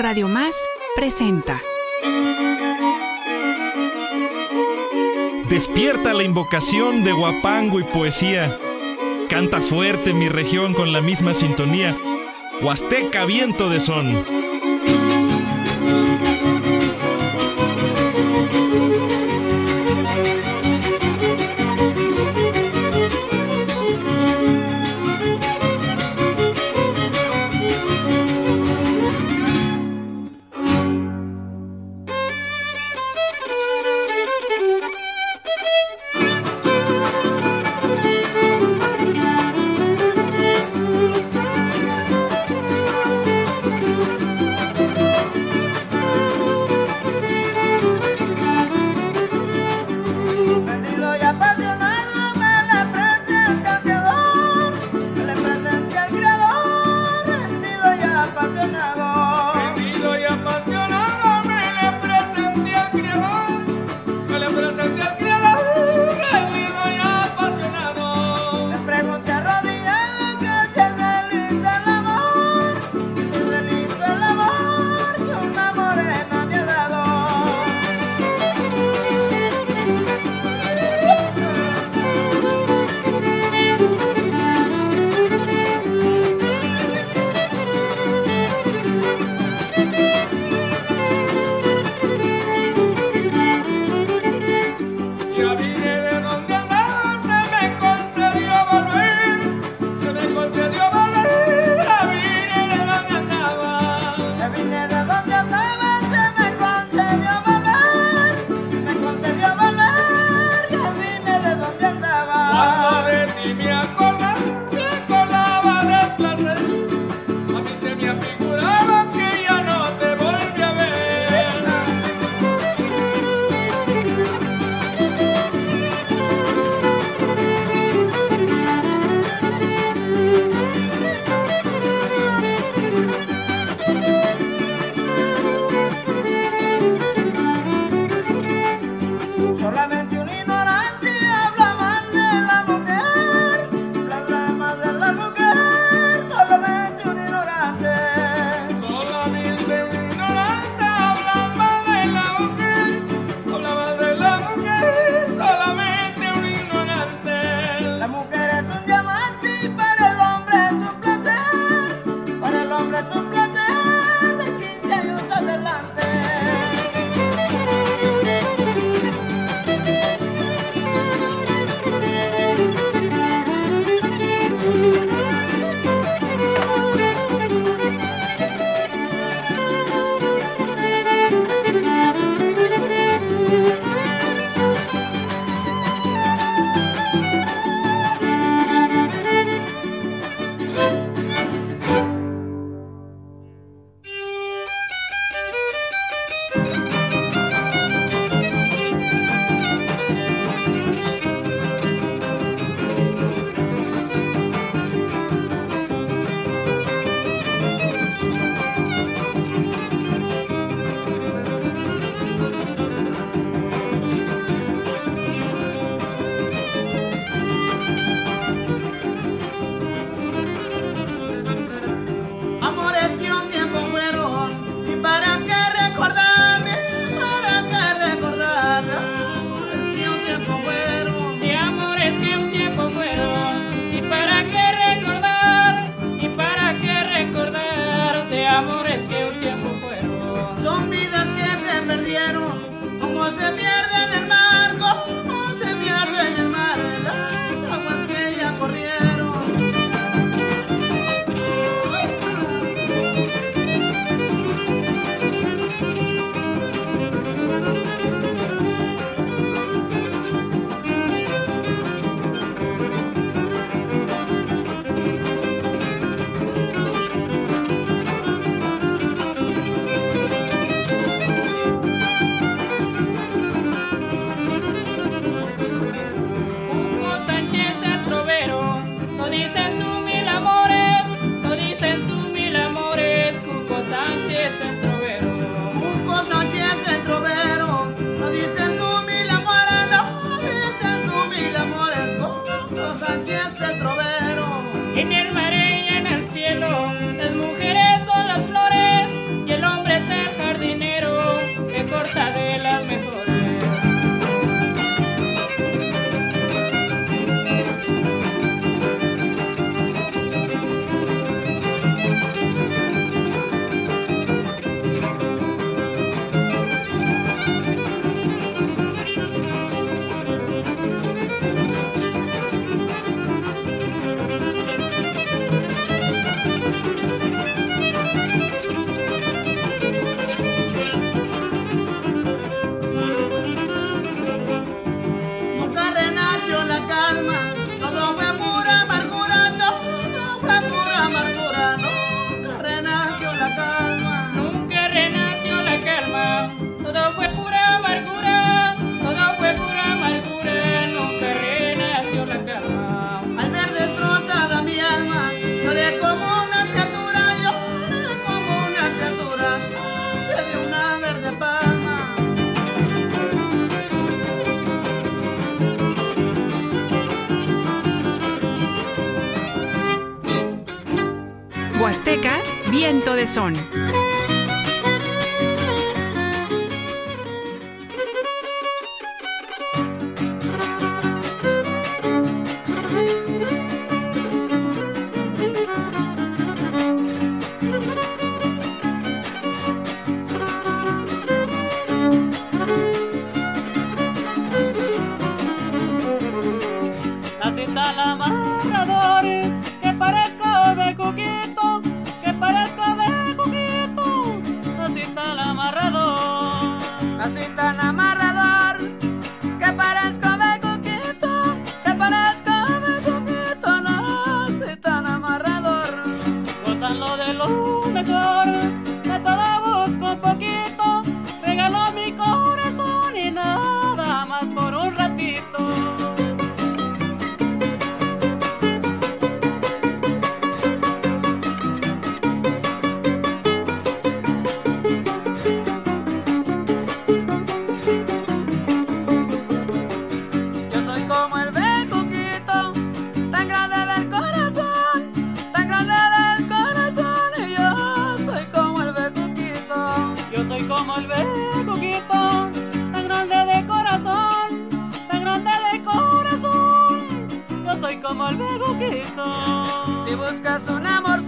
Radio Más presenta. Despierta la invocación de guapango y poesía. Canta fuerte mi región con la misma sintonía. Huasteca viento de son. Azteca, Viento de Son. como el viejo Coquito, tan grande de corazón, tan grande de corazón. Yo soy como el viejo Coquito. Si buscas un amor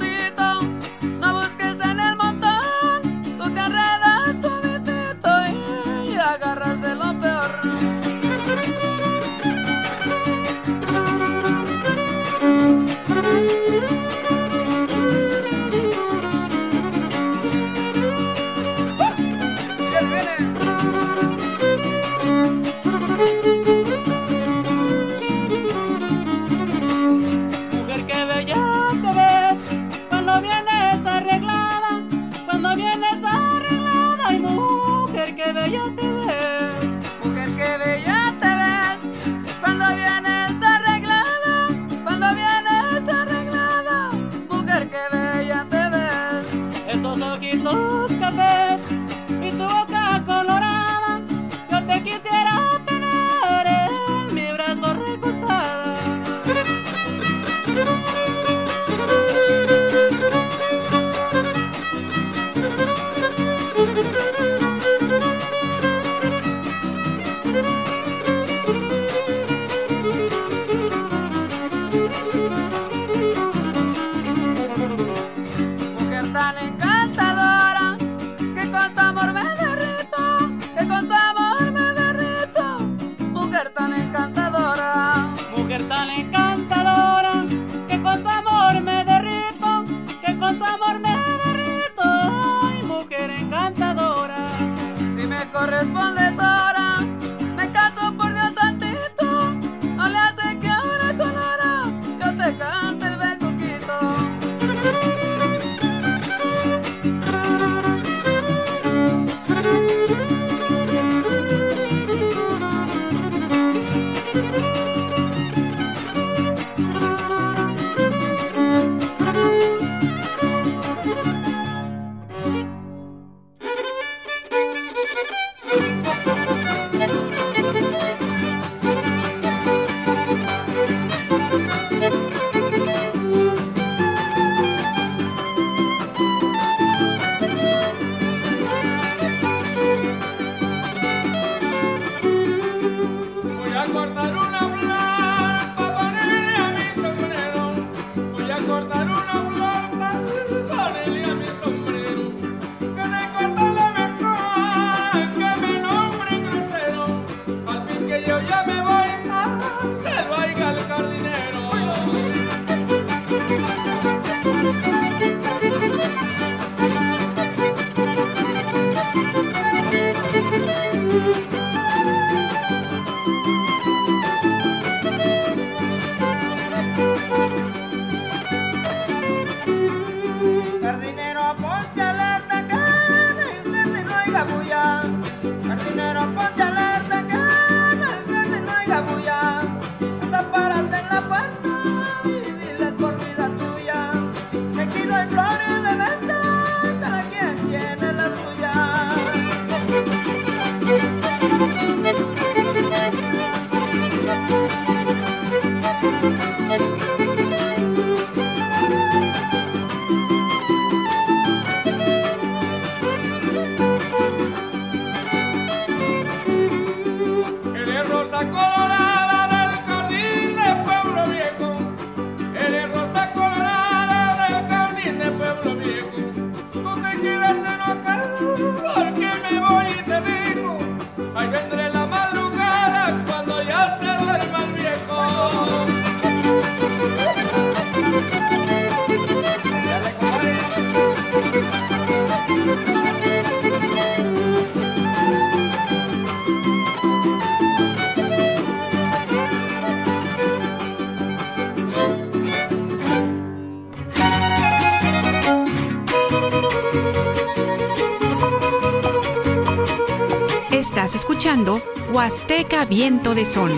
Huasteca Viento de Son.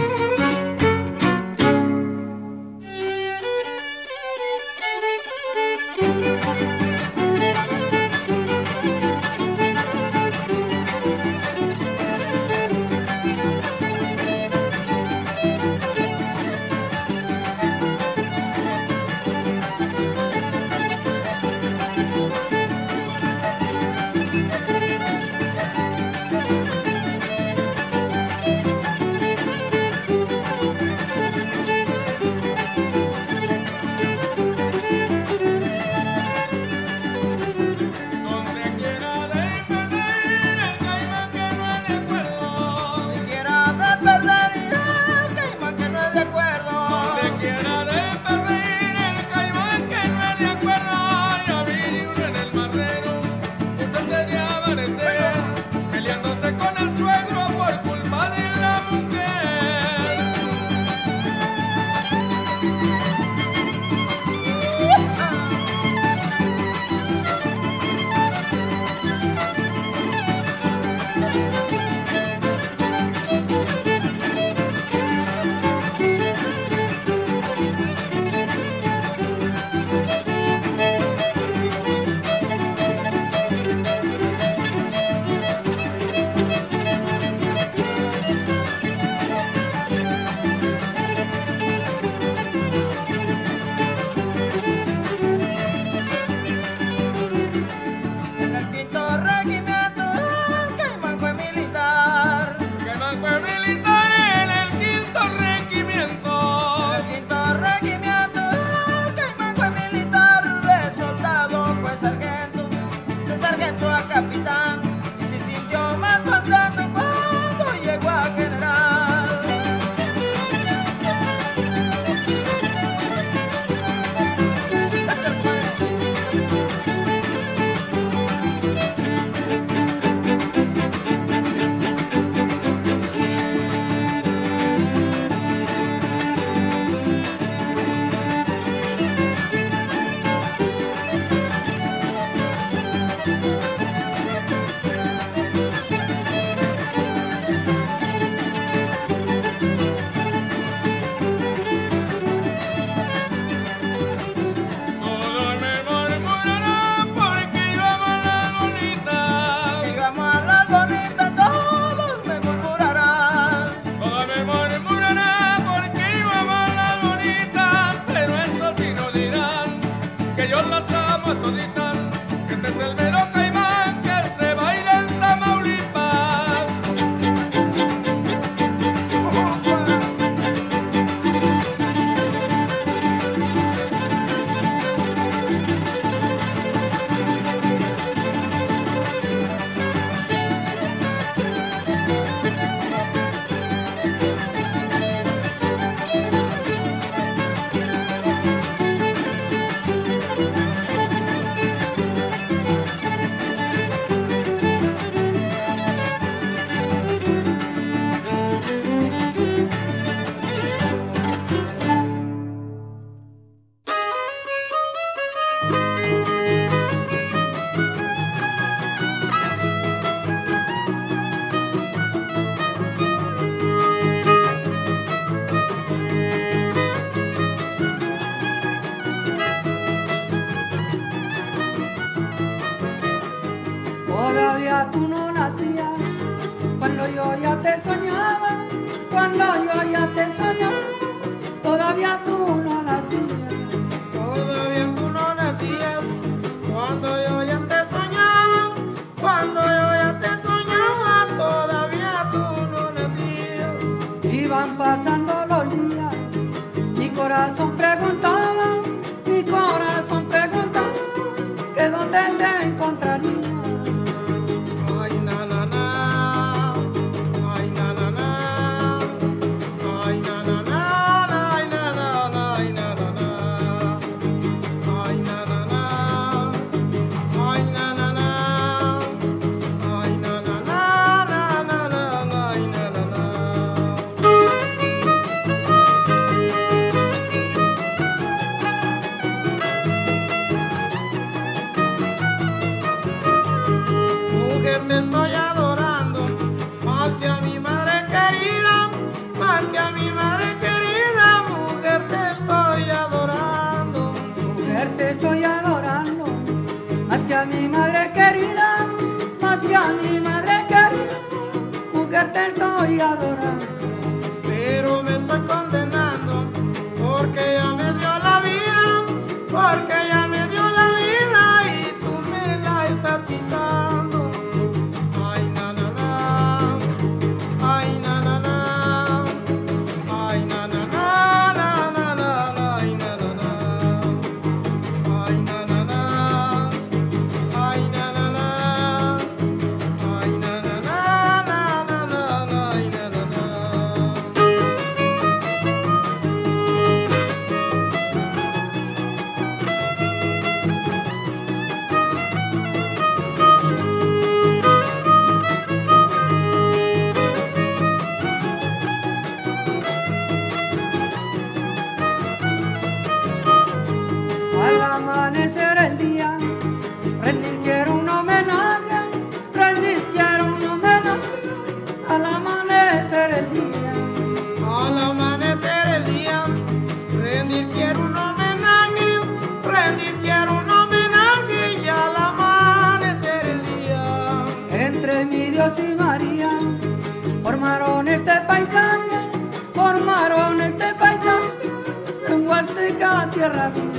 tierra viva.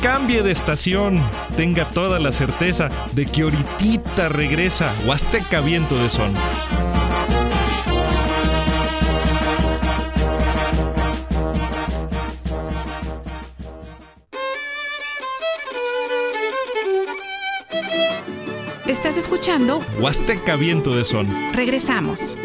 cambie de estación. Tenga toda la certeza de que ahorita regresa Huasteca Viento de Son. Estás escuchando Huasteca Viento de Son. Regresamos.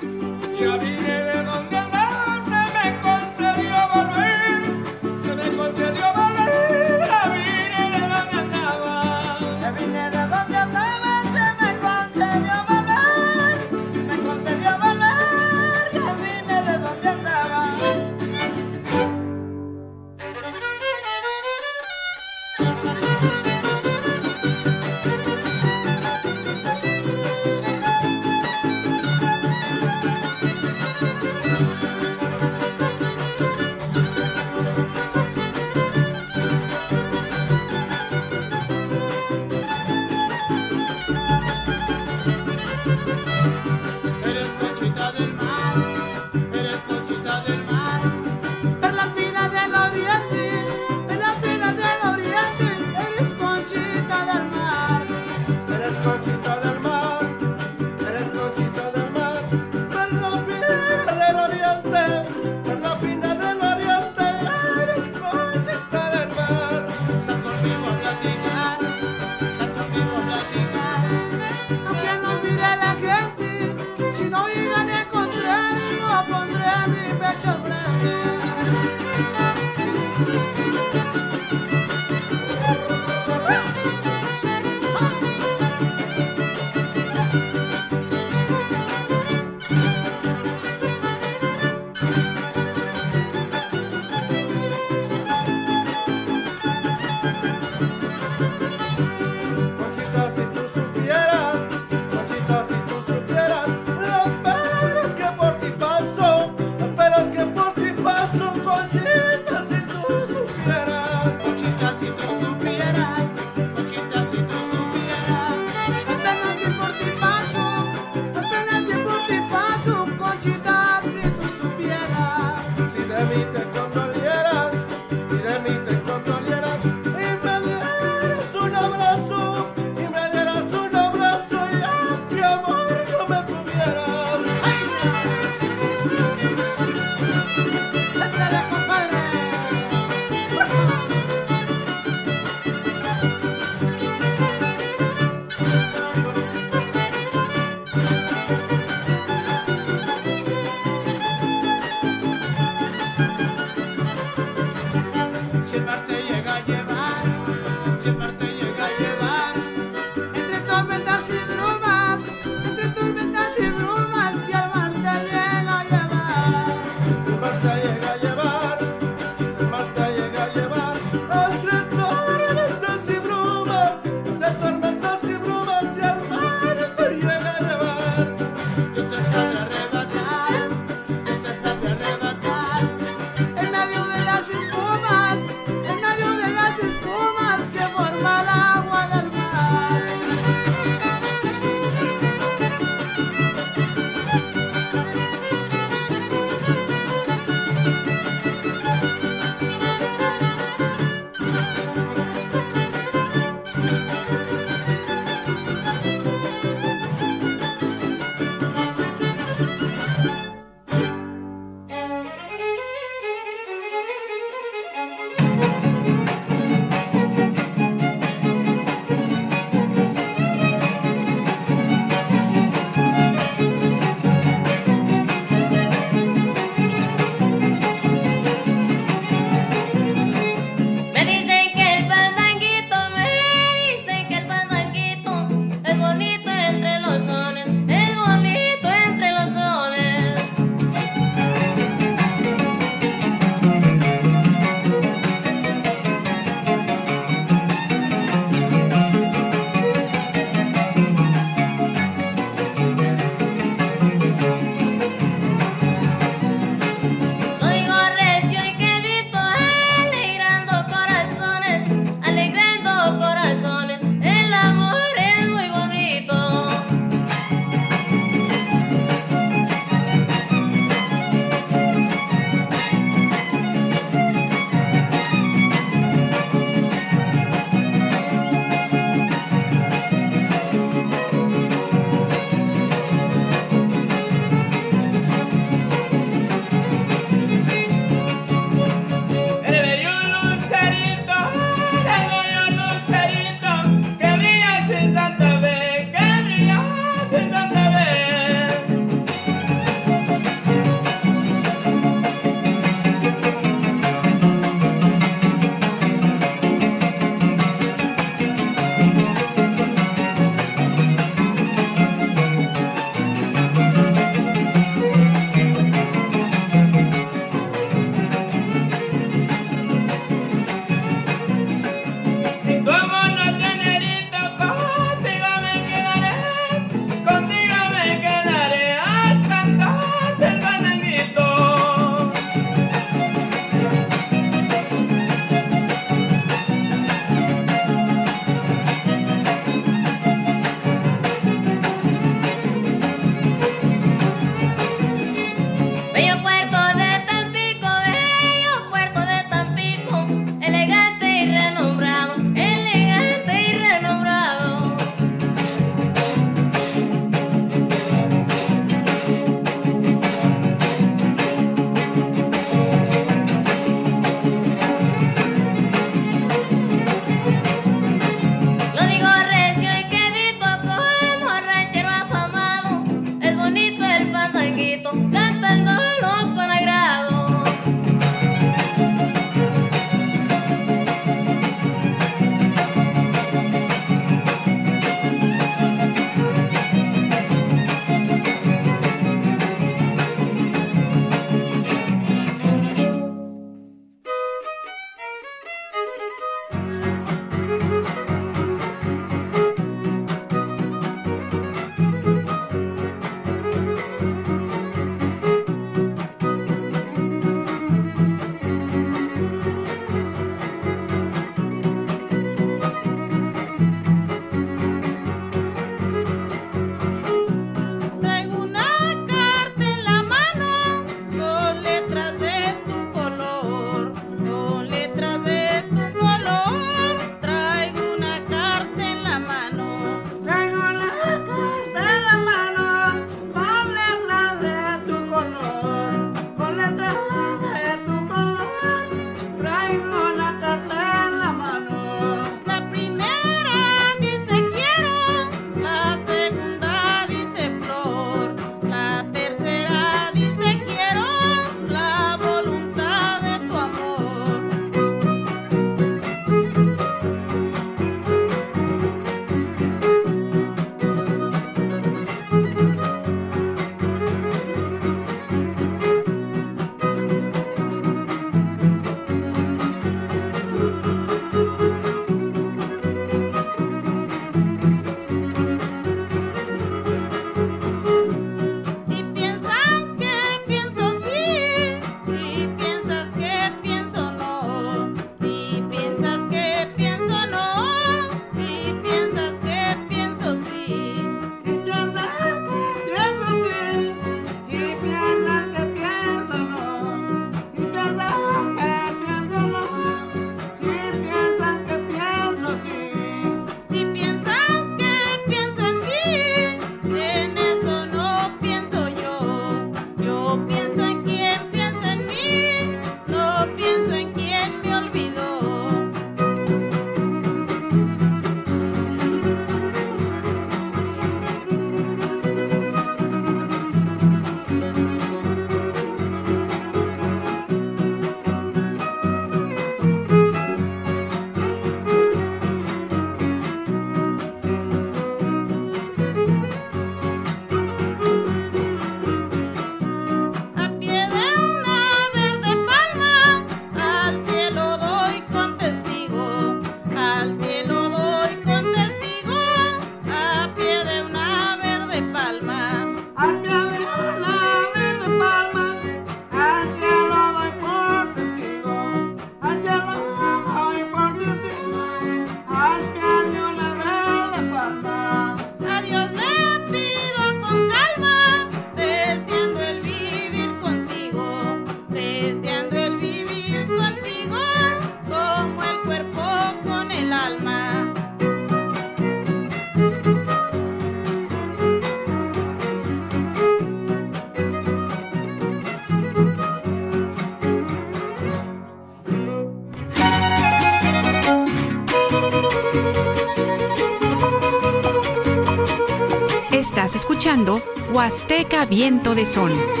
Viento de Sol.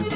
Si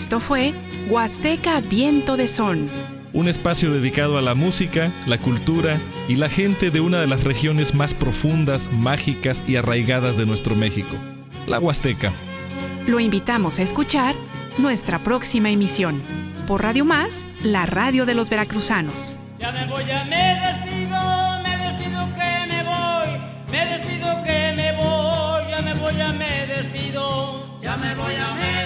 Esto fue Huasteca Viento de Son. Un espacio dedicado a la música, la cultura y la gente de una de las regiones más profundas, mágicas y arraigadas de nuestro México, la Huasteca. Lo invitamos a escuchar nuestra próxima emisión por Radio Más, la radio de los veracruzanos. Ya me voy, ya me despido, me despido que me voy, me despido que me voy, ya me voy, ya me despido, ya me voy, ya me